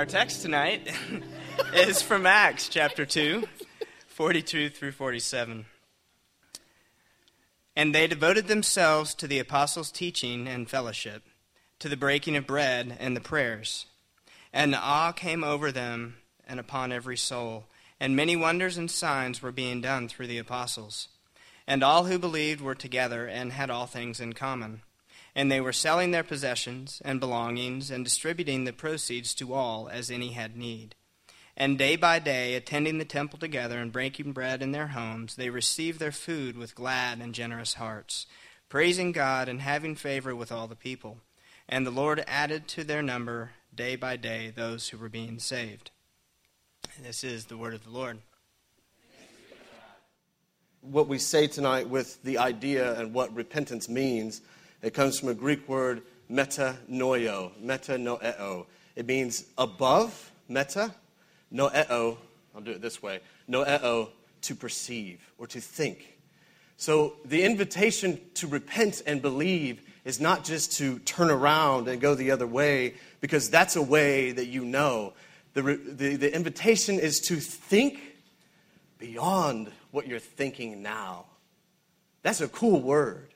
Our text tonight is from Acts chapter 2, 42 through 47. And they devoted themselves to the apostles' teaching and fellowship, to the breaking of bread and the prayers. And awe came over them and upon every soul, and many wonders and signs were being done through the apostles. And all who believed were together and had all things in common. And they were selling their possessions and belongings and distributing the proceeds to all as any had need. And day by day, attending the temple together and breaking bread in their homes, they received their food with glad and generous hearts, praising God and having favor with all the people. And the Lord added to their number day by day those who were being saved. This is the word of the Lord. What we say tonight with the idea and what repentance means, it comes from a Greek word metanoio, metanoeo. It means above, meta, noeo, I'll do it this way, noeo, to perceive or to think. So the invitation to repent and believe is not just to turn around and go the other way, because that's a way that you know. The, the, the invitation is to think beyond what you're thinking now. That's a cool word.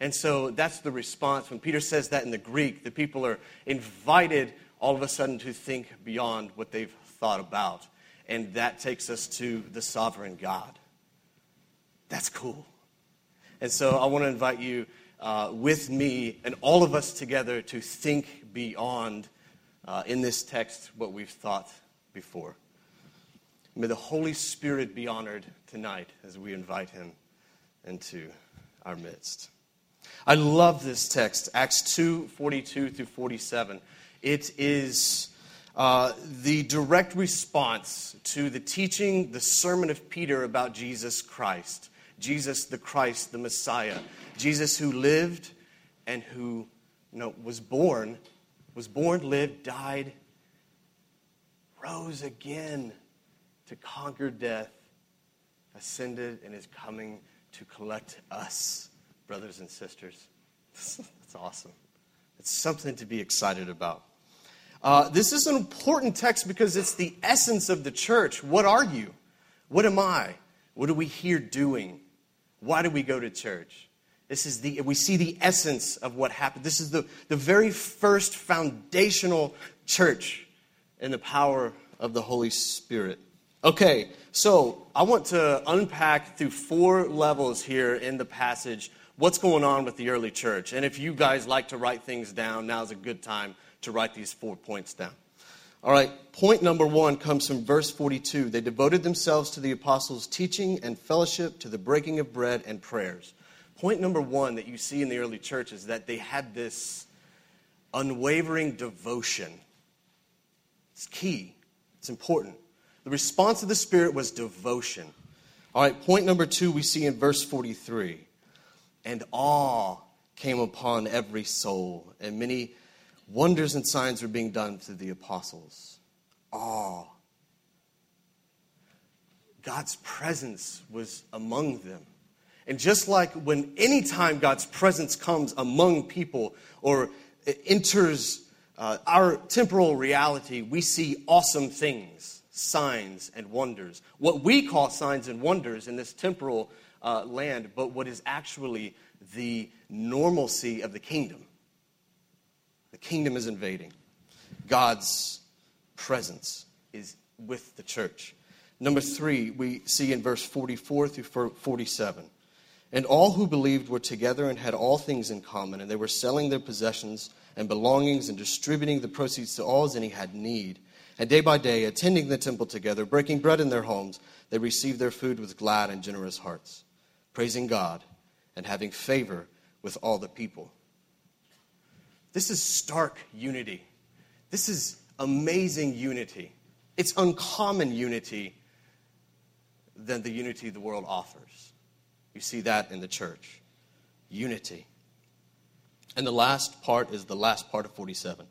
And so that's the response. When Peter says that in the Greek, the people are invited all of a sudden to think beyond what they've thought about. And that takes us to the sovereign God. That's cool. And so I want to invite you uh, with me and all of us together to think beyond uh, in this text what we've thought before. May the Holy Spirit be honored tonight as we invite him into our midst. I love this text, Acts 2 42 through 47. It is uh, the direct response to the teaching, the sermon of Peter about Jesus Christ. Jesus the Christ, the Messiah. Jesus who lived and who you know, was born, was born, lived, died, rose again to conquer death, ascended, and is coming to collect us, brothers and sisters. That's awesome. It's something to be excited about. Uh, this is an important text because it's the essence of the church. What are you? What am I? What are we here doing? Why do we go to church? This is the, we see the essence of what happened. This is the, the very first foundational church in the power of the Holy Spirit. Okay, so I want to unpack through four levels here in the passage what's going on with the early church. And if you guys like to write things down, now's a good time to write these four points down. All right, point number one comes from verse 42. They devoted themselves to the apostles' teaching and fellowship, to the breaking of bread and prayers. Point number one that you see in the early church is that they had this unwavering devotion. It's key, it's important. The response of the Spirit was devotion. All right, point number two we see in verse 43. And awe came upon every soul, and many wonders and signs were being done through the apostles. Awe. God's presence was among them. And just like when anytime God's presence comes among people or enters uh, our temporal reality, we see awesome things, signs and wonders. What we call signs and wonders in this temporal uh, land, but what is actually the normalcy of the kingdom. The kingdom is invading. God's presence is with the church. Number three, we see in verse 44 through 47. And all who believed were together and had all things in common, and they were selling their possessions and belongings and distributing the proceeds to all as any had need. And day by day, attending the temple together, breaking bread in their homes, they received their food with glad and generous hearts, praising God and having favor with all the people. This is stark unity. This is amazing unity. It's uncommon unity than the unity the world offers. You see that in the church unity. And the last part is the last part of 47.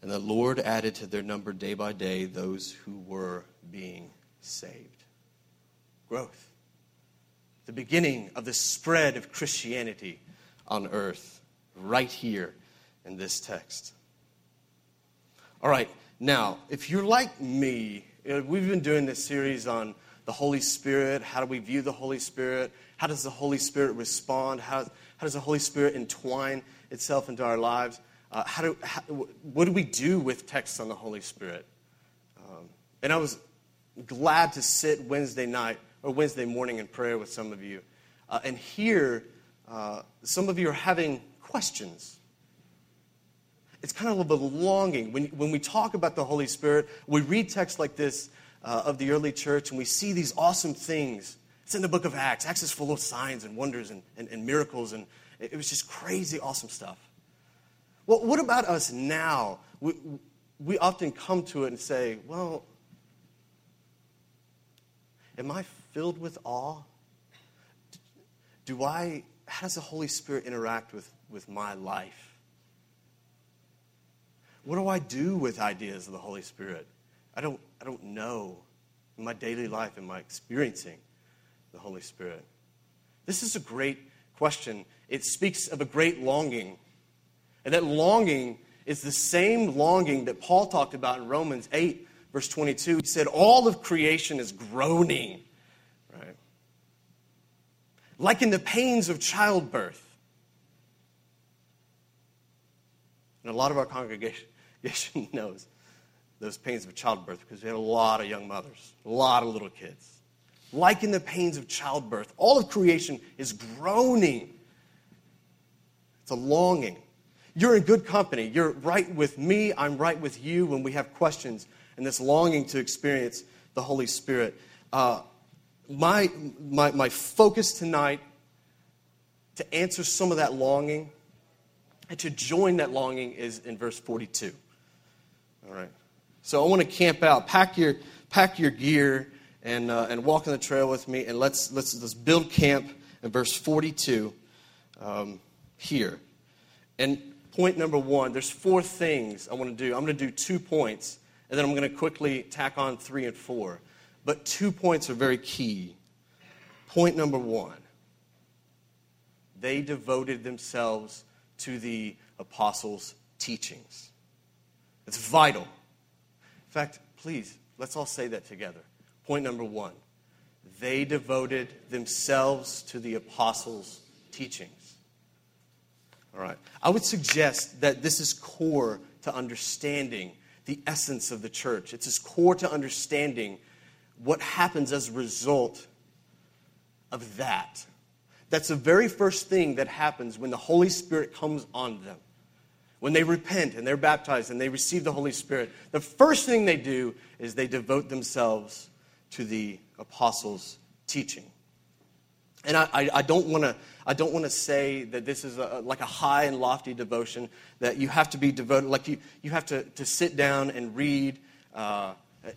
And the Lord added to their number day by day those who were being saved. Growth. The beginning of the spread of Christianity on earth, right here in this text. All right, now, if you're like me, know, we've been doing this series on the Holy Spirit. How do we view the Holy Spirit? How does the Holy Spirit respond? How, how does the Holy Spirit entwine itself into our lives? Uh, how do, how, what do we do with texts on the Holy Spirit? Um, and I was glad to sit Wednesday night or Wednesday morning in prayer with some of you uh, and here, uh, some of you are having questions. It's kind of a longing. When, when we talk about the Holy Spirit, we read texts like this uh, of the early church and we see these awesome things. It's in the book of Acts. Acts is full of signs and wonders and, and, and miracles, and it was just crazy, awesome stuff. Well, what about us now? We, we often come to it and say, well, am I filled with awe? Do I, how does the Holy Spirit interact with, with my life? What do I do with ideas of the Holy Spirit? I don't, I don't know. In my daily life, am I experiencing the Holy Spirit? This is a great question. It speaks of a great longing. And that longing is the same longing that Paul talked about in Romans 8, verse 22. He said, All of creation is groaning, right? Like in the pains of childbirth. And a lot of our congregation knows those pains of childbirth because we had a lot of young mothers, a lot of little kids. Like in the pains of childbirth, all of creation is groaning. It's a longing. You're in good company. You're right with me. I'm right with you when we have questions and this longing to experience the Holy Spirit. Uh, my, my, my focus tonight to answer some of that longing and to join that longing is in verse 42. All right. So I want to camp out. Pack your, pack your gear and, uh, and walk on the trail with me, and let's, let's, let's build camp in verse 42 um, here. And point number one, there's four things I want to do. I'm going to do two points, and then I'm going to quickly tack on three and four. But two points are very key. Point number one they devoted themselves to the apostles' teachings. It's vital. In fact, please, let's all say that together. Point number one they devoted themselves to the apostles' teachings. All right. I would suggest that this is core to understanding the essence of the church. It's as core to understanding what happens as a result of that. That's the very first thing that happens when the Holy Spirit comes on them. When they repent and they're baptized and they receive the Holy Spirit, the first thing they do is they devote themselves to the apostles' teaching. And I, I, I don't want to I don't want to say that this is a, like a high and lofty devotion, that you have to be devoted, like you, you have to, to sit down and read uh,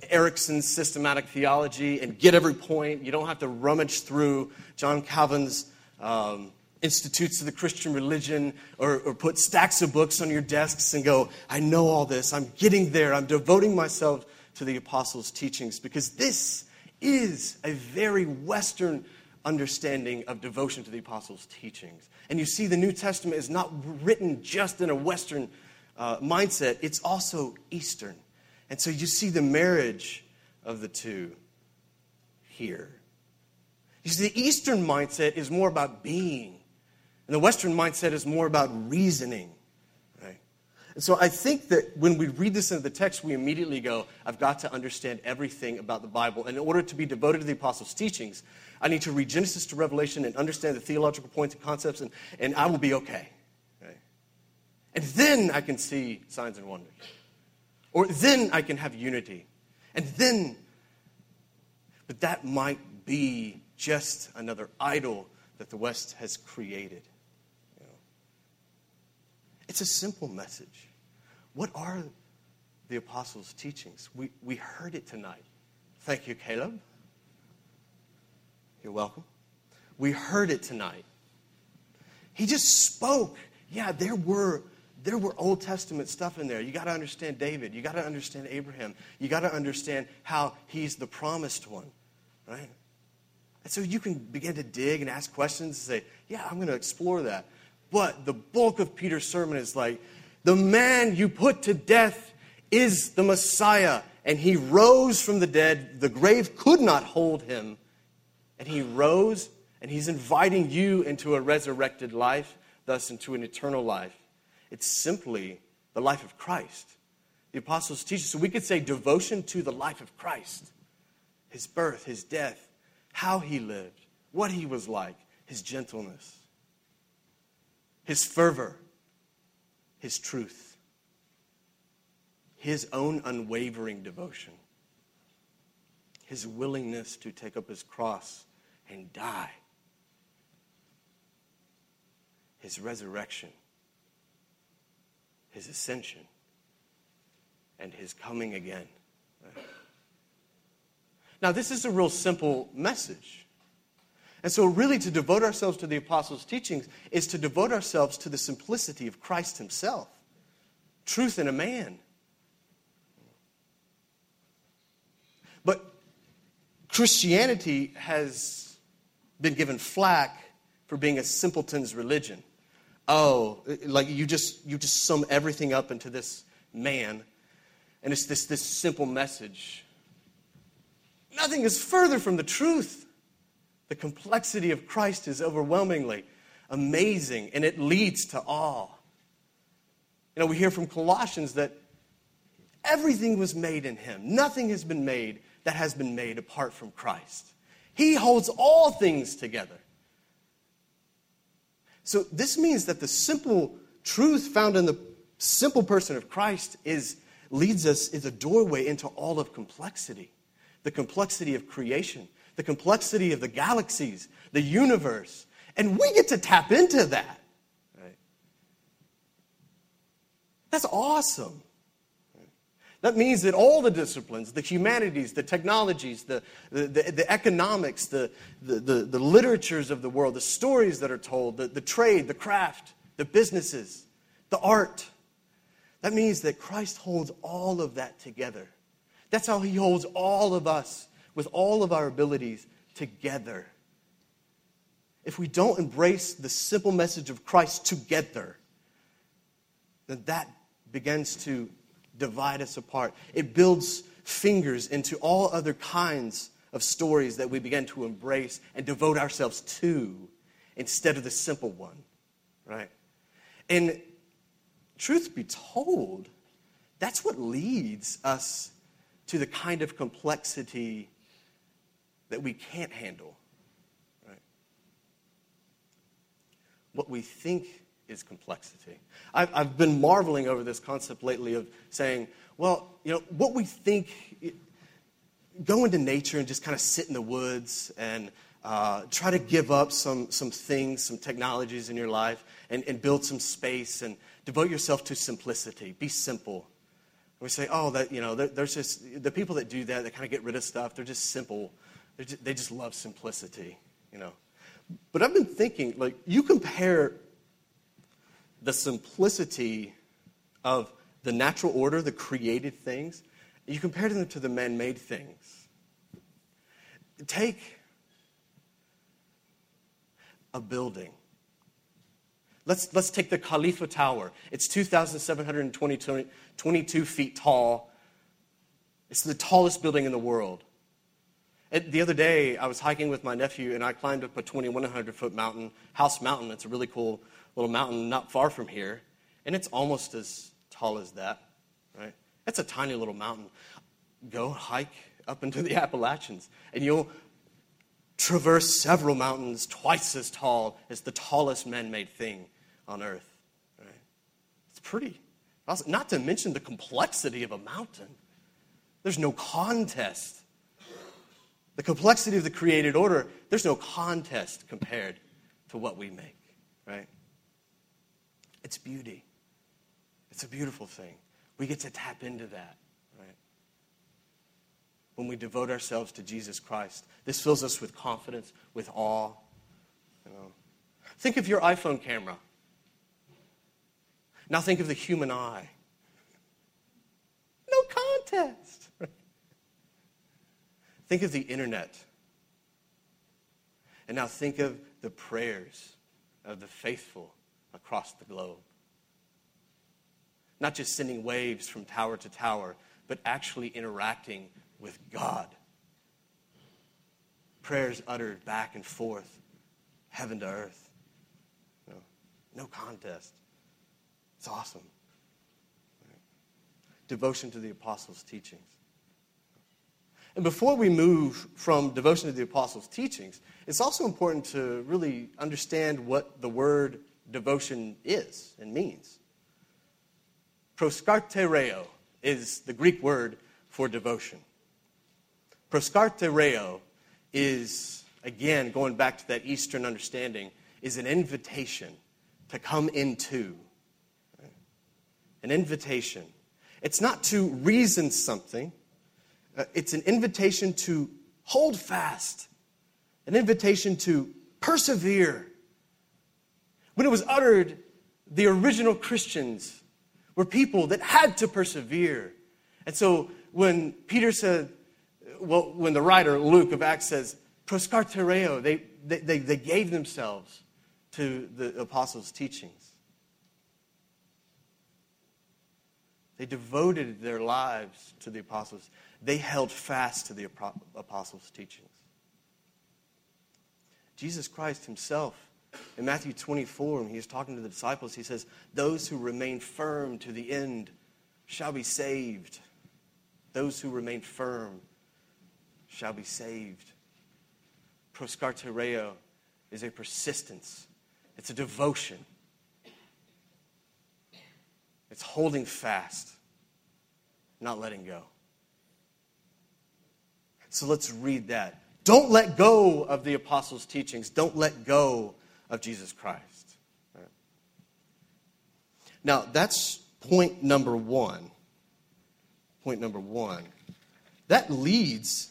Erickson's systematic theology and get every point. You don't have to rummage through John Calvin's um, Institutes of the Christian Religion or, or put stacks of books on your desks and go, I know all this. I'm getting there. I'm devoting myself to the apostles' teachings because this is a very Western understanding of devotion to the apostles' teachings. And you see, the New Testament is not written just in a Western uh, mindset, it's also Eastern. And so you see the marriage of the two here. You see, the Eastern mindset is more about being, and the Western mindset is more about reasoning. Right? And so I think that when we read this into the text, we immediately go, I've got to understand everything about the Bible. And in order to be devoted to the apostles' teachings, I need to read Genesis to Revelation and understand the theological points and concepts, and, and I will be okay. Right? And then I can see signs and wonders. Or then I can have unity. And then, but that might be just another idol that the West has created. You know? It's a simple message. What are the apostles' teachings? We, we heard it tonight. Thank you, Caleb. You're welcome. We heard it tonight. He just spoke. Yeah, there were there were Old Testament stuff in there. You got to understand David. You got to understand Abraham. You got to understand how he's the promised one, right? And so you can begin to dig and ask questions and say, yeah, I'm going to explore that. But the bulk of Peter's sermon is like, the man you put to death is the Messiah, and he rose from the dead. The grave could not hold him. And he rose, and he's inviting you into a resurrected life, thus into an eternal life. It's simply the life of Christ. The apostles teach us. So we could say devotion to the life of Christ his birth, his death, how he lived, what he was like, his gentleness, his fervor, his truth, his own unwavering devotion, his willingness to take up his cross and die, his resurrection, his ascension, and his coming again. Now, this is a real simple message. And so, really, to devote ourselves to the apostles' teachings is to devote ourselves to the simplicity of Christ himself, truth in a man. But Christianity has been given flack for being a simpleton's religion. Oh, like you just you just sum everything up into this man, and it's this this simple message. Nothing is further from the truth. The complexity of Christ is overwhelmingly amazing, and it leads to awe. You know, we hear from Colossians that everything was made in Him. Nothing has been made that has been made apart from Christ. He holds all things together. So, this means that the simple truth found in the simple person of Christ is, leads us, is a doorway into all of complexity the complexity of creation, the complexity of the galaxies, the universe. And we get to tap into that. Right? That's awesome. That means that all the disciplines, the humanities, the technologies, the, the, the, the economics, the, the, the, literatures of the world, the stories that are told, the, the trade, the craft, the businesses, the art, that means that Christ holds all of that together. That's how He holds all of us with all of our abilities together. If we don't embrace the simple message of Christ together, then that begins to divide us apart. It builds fingers into all other kinds of stories that we begin to embrace and devote ourselves to instead of the simple one, right? And truth be told, that's what leads us to the kind of complexity that we can't handle. Right? What we think is complexity. I've, I've been marveling over this concept lately of saying, well, you know, what we think, go into nature and just kind of sit in the woods and uh, try to give up some, some things, some technologies in your life, and, and build some space and devote yourself to simplicity. Be simple. We say, oh, that, you know, there's just, the people that do that, that kind of get rid of stuff, they're just simple. They're just, they just love simplicity, you know. But I've been thinking, like, you compare the simplicity of the natural order, the created things, you compare them to the man made things. Take a building Let's, let's take the Khalifa Tower. It's 2,722 feet tall. It's the tallest building in the world. The other day, I was hiking with my nephew, and I climbed up a 2,100 foot mountain, House Mountain. It's a really cool little mountain not far from here. And it's almost as tall as that, right? It's a tiny little mountain. Go hike up into the Appalachians, and you'll traverse several mountains twice as tall as the tallest man made thing on earth. Right? It's pretty. Awesome. Not to mention the complexity of a mountain. There's no contest. The complexity of the created order, there's no contest compared to what we make, right? It's beauty. It's a beautiful thing. We get to tap into that, right? When we devote ourselves to Jesus Christ, this fills us with confidence, with awe. You know. Think of your iPhone camera. Now think of the human eye. No contest. think of the internet. And now think of the prayers of the faithful across the globe. not just sending waves from tower to tower, but actually interacting with God. Prayers uttered back and forth, heaven to earth. No, no contest. It's awesome. Devotion to the apostles' teachings. And before we move from devotion to the apostles' teachings, it's also important to really understand what the word devotion is and means. Proskartereo is the Greek word for devotion. Proskartereo is, again, going back to that Eastern understanding, is an invitation to come into. An invitation. It's not to reason something, uh, it's an invitation to hold fast, an invitation to persevere. When it was uttered, the original Christians were people that had to persevere. And so when Peter said, well, when the writer, Luke of Acts says, proskartereo, they, they, they gave themselves to the apostles' teachings. They devoted their lives to the apostles. They held fast to the apostles' teachings. Jesus Christ himself, in Matthew 24, when he's talking to the disciples, he says, Those who remain firm to the end shall be saved. Those who remain firm shall be saved. Proskartereo is a persistence, it's a devotion, it's holding fast, not letting go. So let's read that. Don't let go of the apostles' teachings. Don't let go of Jesus Christ. Right? Now, that's point number one. Point number one. That leads,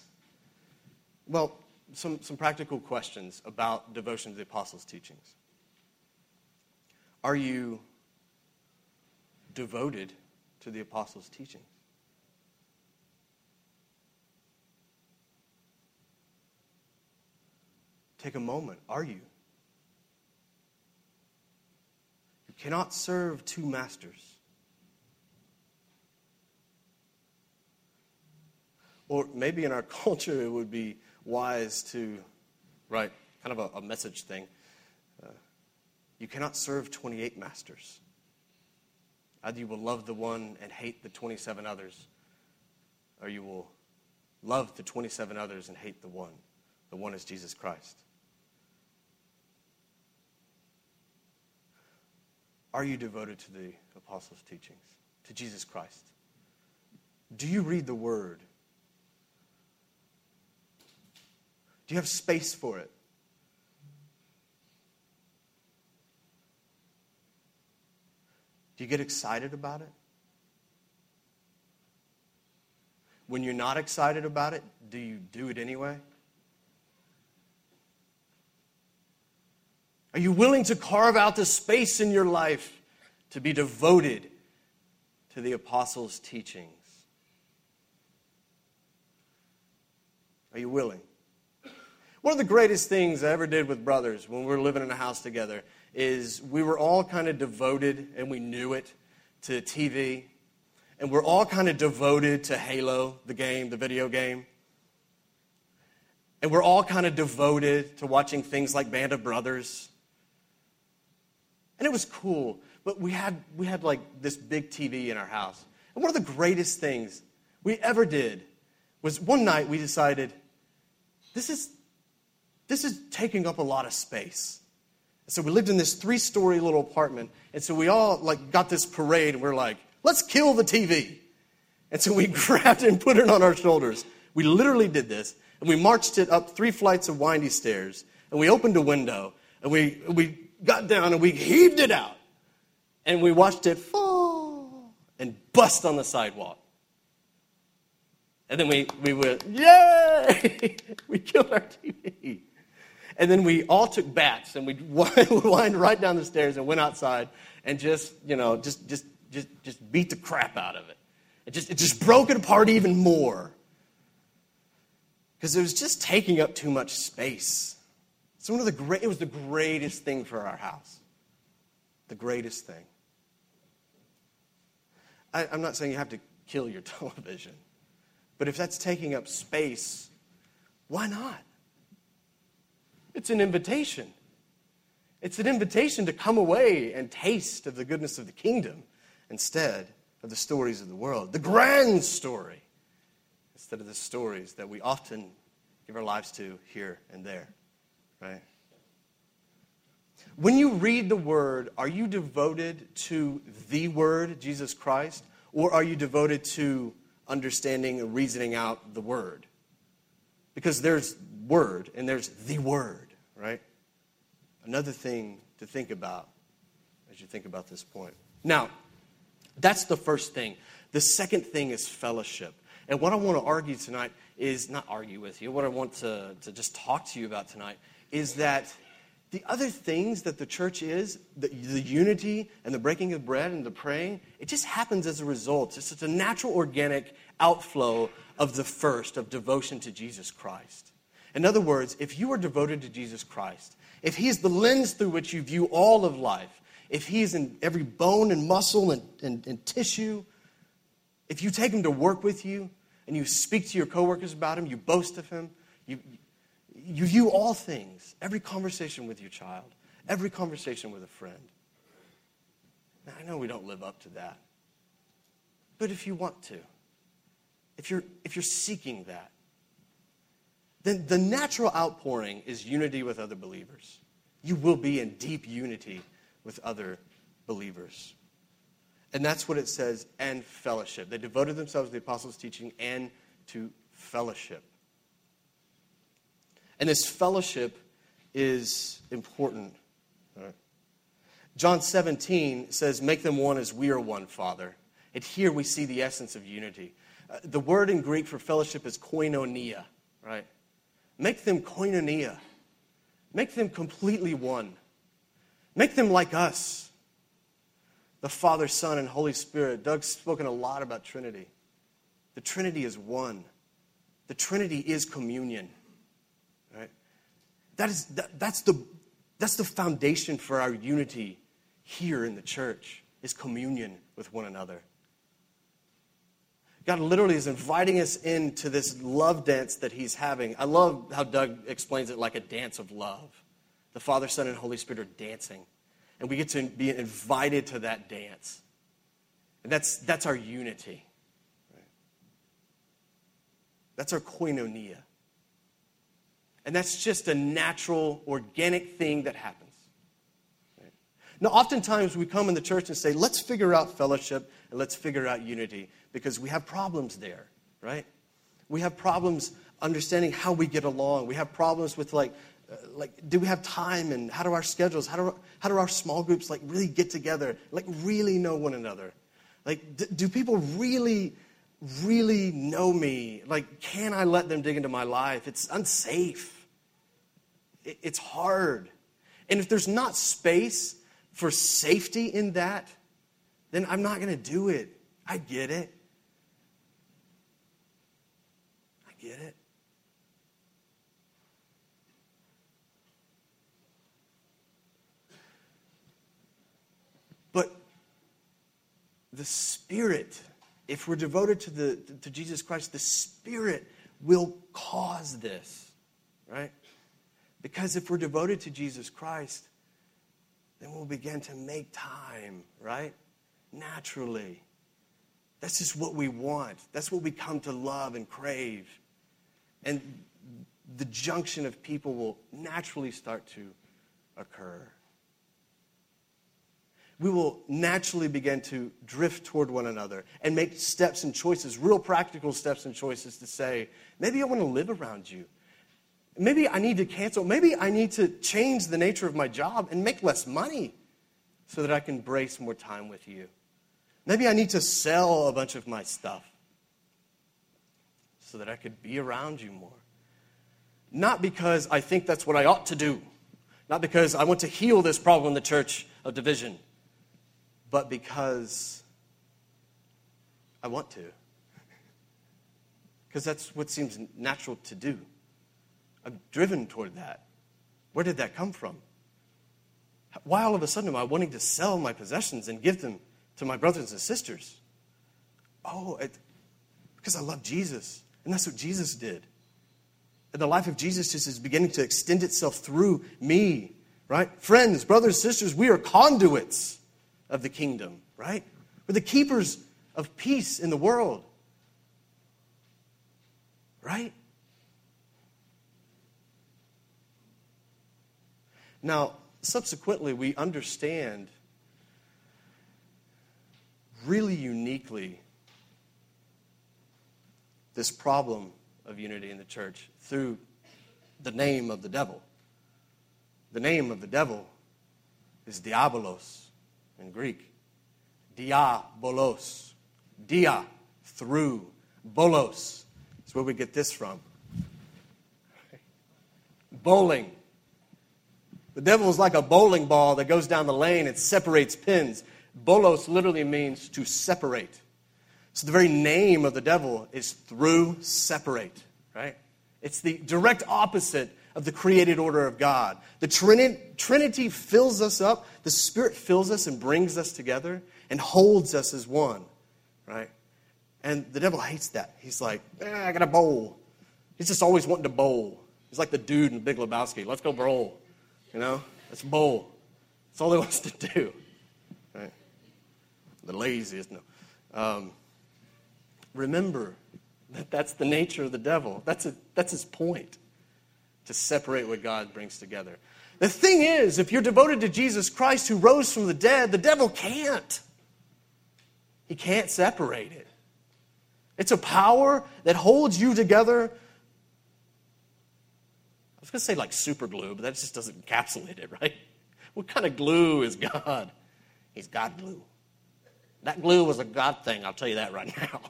well, some, some practical questions about devotion to the apostles' teachings. Are you devoted to the apostles' teachings? Take a moment. Are you? You cannot serve two masters. Or maybe in our culture it would be wise to write kind of a, a message thing. Uh, you cannot serve 28 masters. Either you will love the one and hate the 27 others, or you will love the 27 others and hate the one. The one is Jesus Christ. Are you devoted to the apostles' teachings, to Jesus Christ? Do you read the Word? Do you have space for it? Do you get excited about it? When you're not excited about it, do you do it anyway? Are you willing to carve out the space in your life to be devoted to the apostles' teachings? Are you willing? One of the greatest things I ever did with brothers when we were living in a house together is we were all kind of devoted, and we knew it, to TV. And we're all kind of devoted to Halo, the game, the video game. And we're all kind of devoted to watching things like Band of Brothers and it was cool. But we had, we had like this big TV in our house. And one of the greatest things we ever did was one night we decided this is, this is taking up a lot of space. So we lived in this three story little apartment. And so we all like got this parade and we're like, let's kill the TV. And so we grabbed it and put it on our shoulders. We literally did this. And we marched it up three flights of windy stairs. And we opened a window. And we, we got down and we heaved it out. And we watched it fall and bust on the sidewalk. And then we, we went, yay! we killed our TV. And then we all took bats and we wind right down the stairs and went outside and just, you know, just, just, just, just beat the crap out of it. It just, it just broke it apart even more. Because it was just taking up too much space. It's one of the great, it was the greatest thing for our house. The greatest thing. I, I'm not saying you have to kill your television, but if that's taking up space, why not? It's an invitation. It's an invitation to come away and taste of the goodness of the kingdom instead of the stories of the world, the grand story, instead of the stories that we often give our lives to here and there, right? When you read the word, are you devoted to the word, Jesus Christ, or are you devoted to understanding and reasoning out the word? Because there's word and there's the word, right? Another thing to think about as you think about this point. Now, that's the first thing. The second thing is fellowship. And what I want to argue tonight is not argue with you, what I want to, to just talk to you about tonight is that the other things that the church is, the, the unity and the breaking of bread and the praying, it just happens as a result. It's just a natural, organic outflow of the first, of devotion to Jesus Christ. In other words, if you are devoted to Jesus Christ, if He is the lens through which you view all of life, if He is in every bone and muscle and, and, and tissue, if you take Him to work with you and you speak to your coworkers about Him, you boast of Him, you, you view all things, every conversation with your child, every conversation with a friend. Now, I know we don't live up to that. But if you want to, if you're, if you're seeking that, then the natural outpouring is unity with other believers. You will be in deep unity with other believers. And that's what it says, and fellowship. They devoted themselves to the apostles' teaching and to fellowship. And this fellowship is important. John 17 says, Make them one as we are one, Father. And here we see the essence of unity. Uh, the word in Greek for fellowship is koinonia, right? Make them koinonia. Make them completely one. Make them like us. The Father, Son, and Holy Spirit. Doug's spoken a lot about Trinity. The Trinity is one. The Trinity is communion. That is, that, that's, the, that's the foundation for our unity here in the church, is communion with one another. God literally is inviting us into this love dance that He's having. I love how Doug explains it like a dance of love. The Father, Son, and Holy Spirit are dancing. And we get to be invited to that dance. And that's, that's our unity. Right? That's our koinonia. And that's just a natural, organic thing that happens. Now, oftentimes we come in the church and say, let's figure out fellowship and let's figure out unity because we have problems there, right? We have problems understanding how we get along. We have problems with like, uh, like, do we have time and how do our schedules, how do, how do our small groups like really get together, like really know one another? Like, do people really, really know me? Like, can I let them dig into my life? It's unsafe. It's hard. And if there's not space for safety in that, then I'm not going to do it. I get it. I get it. But the Spirit, if we're devoted to, the, to Jesus Christ, the Spirit will cause this, right? Because if we're devoted to Jesus Christ, then we'll begin to make time, right? Naturally. That's just what we want. That's what we come to love and crave. And the junction of people will naturally start to occur. We will naturally begin to drift toward one another and make steps and choices, real practical steps and choices to say, maybe I want to live around you. Maybe I need to cancel. Maybe I need to change the nature of my job and make less money so that I can brace more time with you. Maybe I need to sell a bunch of my stuff so that I could be around you more. Not because I think that's what I ought to do, not because I want to heal this problem in the church of division, but because I want to. Because that's what seems natural to do. I'm driven toward that. Where did that come from? Why all of a sudden am I wanting to sell my possessions and give them to my brothers and sisters? Oh, it, because I love Jesus. And that's what Jesus did. And the life of Jesus just is beginning to extend itself through me, right? Friends, brothers, sisters, we are conduits of the kingdom, right? We're the keepers of peace in the world, right? Now, subsequently, we understand really uniquely this problem of unity in the church through the name of the devil. The name of the devil is diabolos in Greek. Diabolos. Dia, through. Bolos. That's where we get this from. Bowling. The devil is like a bowling ball that goes down the lane and separates pins. Bolos literally means to separate. So the very name of the devil is through, separate, right? It's the direct opposite of the created order of God. The Trinity fills us up, the Spirit fills us and brings us together and holds us as one, right? And the devil hates that. He's like, eh, I got to bowl. He's just always wanting to bowl. He's like the dude in Big Lebowski. Let's go bowl. You know, let's bowl. That's all he wants to do. Right? The laziest. No. Um, remember that that's the nature of the devil. That's, a, that's his point to separate what God brings together. The thing is, if you're devoted to Jesus Christ who rose from the dead, the devil can't. He can't separate it. It's a power that holds you together. I was going to say like super glue, but that just doesn't encapsulate it, right? What kind of glue is God? He's God glue. That glue was a God thing, I'll tell you that right now.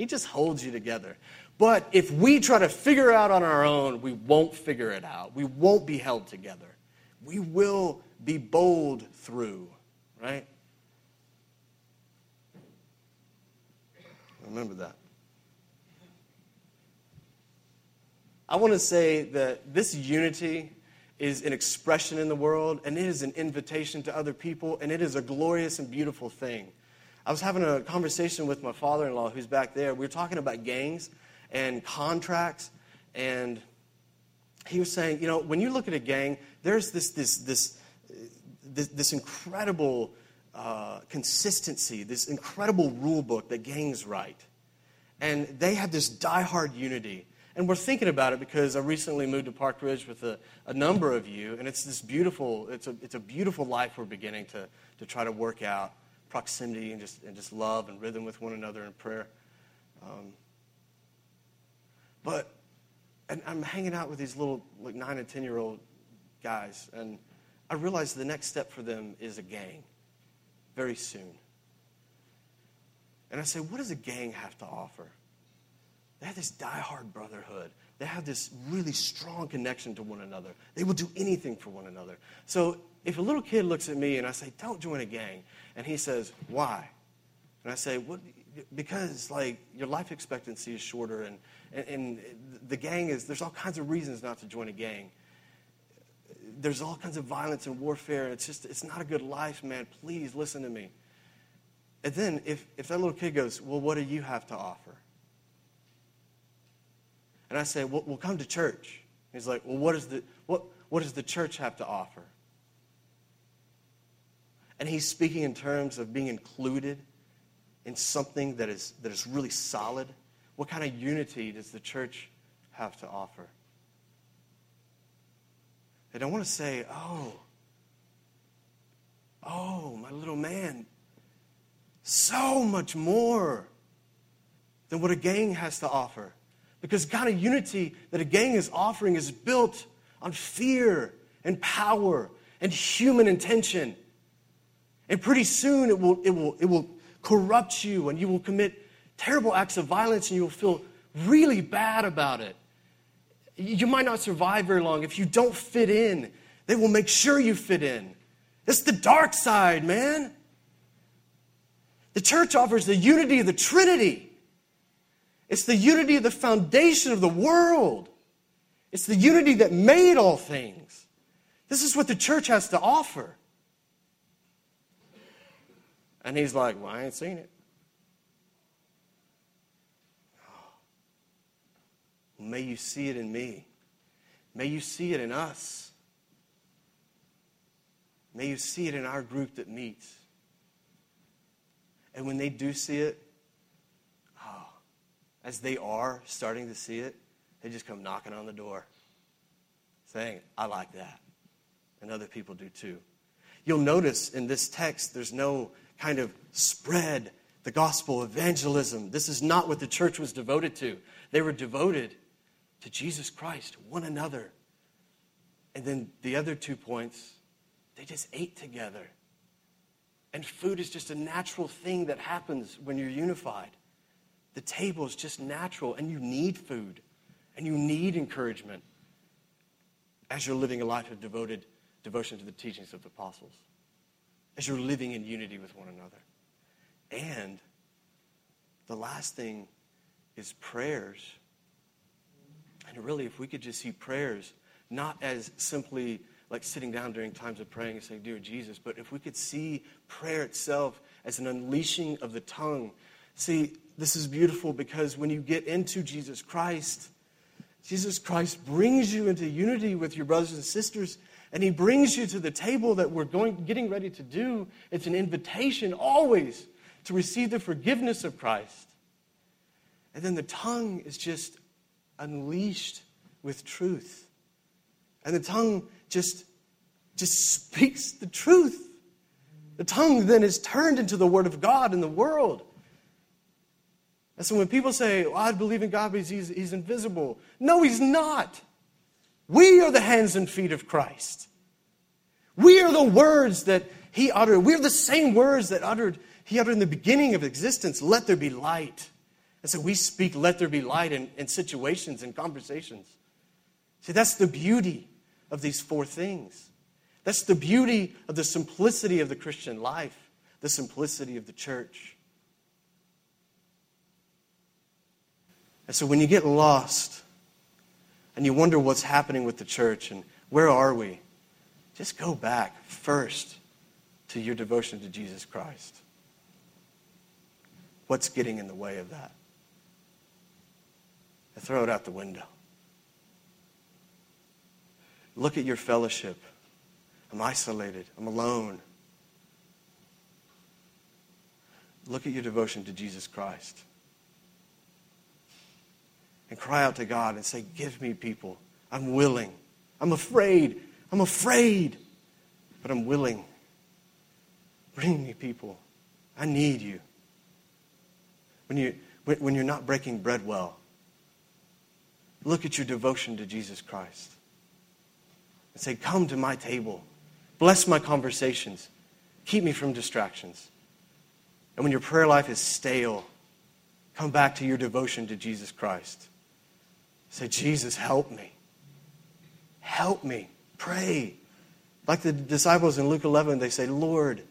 He just holds you together. But if we try to figure out on our own, we won't figure it out. We won't be held together. We will be bowled through, right? Remember that. I want to say that this unity is an expression in the world, and it is an invitation to other people, and it is a glorious and beautiful thing. I was having a conversation with my father in law who's back there. We were talking about gangs and contracts, and he was saying, you know, when you look at a gang, there's this, this, this, this, this incredible uh, consistency, this incredible rule book that gangs write. And they have this die-hard unity. And we're thinking about it because I recently moved to Park Ridge with a, a number of you, and it's this beautiful, it's a, it's a beautiful life we're beginning to, to try to work out proximity and just, and just love and rhythm with one another in prayer. Um, but and I'm hanging out with these little like nine and ten year old guys, and I realize the next step for them is a gang very soon. And I say, what does a gang have to offer? They have this die-hard brotherhood. They have this really strong connection to one another. They will do anything for one another. So if a little kid looks at me and I say, don't join a gang, and he says, why? And I say, what? Because like your life expectancy is shorter, and, and, and the gang is, there's all kinds of reasons not to join a gang. There's all kinds of violence and warfare. And it's just, it's not a good life, man. Please listen to me. And then if, if that little kid goes, well, what do you have to offer? And I say, well, we'll come to church. He's like, well, what, is the, what, what does the church have to offer? And he's speaking in terms of being included in something that is, that is really solid. What kind of unity does the church have to offer? And I want to say, oh, oh, my little man, so much more than what a gang has to offer. Because kind of unity that a gang is offering is built on fear and power and human intention. And pretty soon it will, it will, it will corrupt you and you will commit terrible acts of violence and you will feel really bad about it. You might not survive very long if you don't fit in. They will make sure you fit in. It's the dark side, man. The church offers the unity of the Trinity. It's the unity of the foundation of the world. It's the unity that made all things. This is what the church has to offer. And he's like, Well, I ain't seen it. May you see it in me. May you see it in us. May you see it in our group that meets. And when they do see it, as they are starting to see it, they just come knocking on the door saying, I like that. And other people do too. You'll notice in this text, there's no kind of spread the gospel, evangelism. This is not what the church was devoted to. They were devoted to Jesus Christ, one another. And then the other two points, they just ate together. And food is just a natural thing that happens when you're unified. The table is just natural, and you need food, and you need encouragement as you're living a life of devoted devotion to the teachings of the apostles, as you're living in unity with one another. And the last thing is prayers. And really, if we could just see prayers not as simply like sitting down during times of praying and saying, Dear Jesus, but if we could see prayer itself as an unleashing of the tongue. See, this is beautiful because when you get into Jesus Christ, Jesus Christ brings you into unity with your brothers and sisters, and he brings you to the table that we're going, getting ready to do. It's an invitation always to receive the forgiveness of Christ. And then the tongue is just unleashed with truth. And the tongue just, just speaks the truth. The tongue then is turned into the Word of God in the world. And so when people say, well, I believe in God, but he's, he's invisible. No, he's not. We are the hands and feet of Christ. We are the words that he uttered. We're the same words that uttered, he uttered in the beginning of existence, let there be light. And so we speak, let there be light in, in situations and conversations. See, that's the beauty of these four things. That's the beauty of the simplicity of the Christian life, the simplicity of the church. And so when you get lost and you wonder what's happening with the church and where are we, just go back first to your devotion to Jesus Christ. What's getting in the way of that? And throw it out the window. Look at your fellowship. I'm isolated. I'm alone. Look at your devotion to Jesus Christ and cry out to God and say, Give me people. I'm willing. I'm afraid. I'm afraid. But I'm willing. Bring me people. I need you. When, you, when you're not breaking bread well, look at your devotion to Jesus Christ and say, Come to my table. Bless my conversations. Keep me from distractions. And when your prayer life is stale, come back to your devotion to Jesus Christ. Say, Jesus, help me. Help me. Pray. Like the disciples in Luke 11, they say, Lord,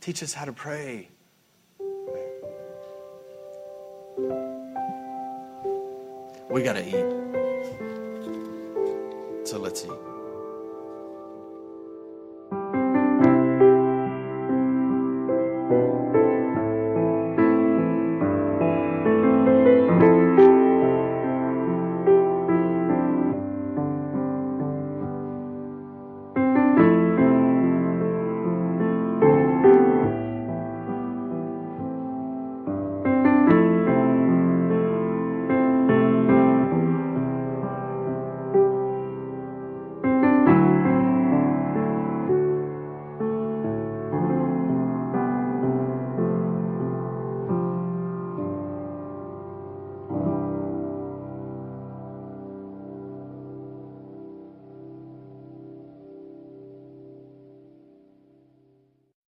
teach us how to pray. We got to eat. So let's eat.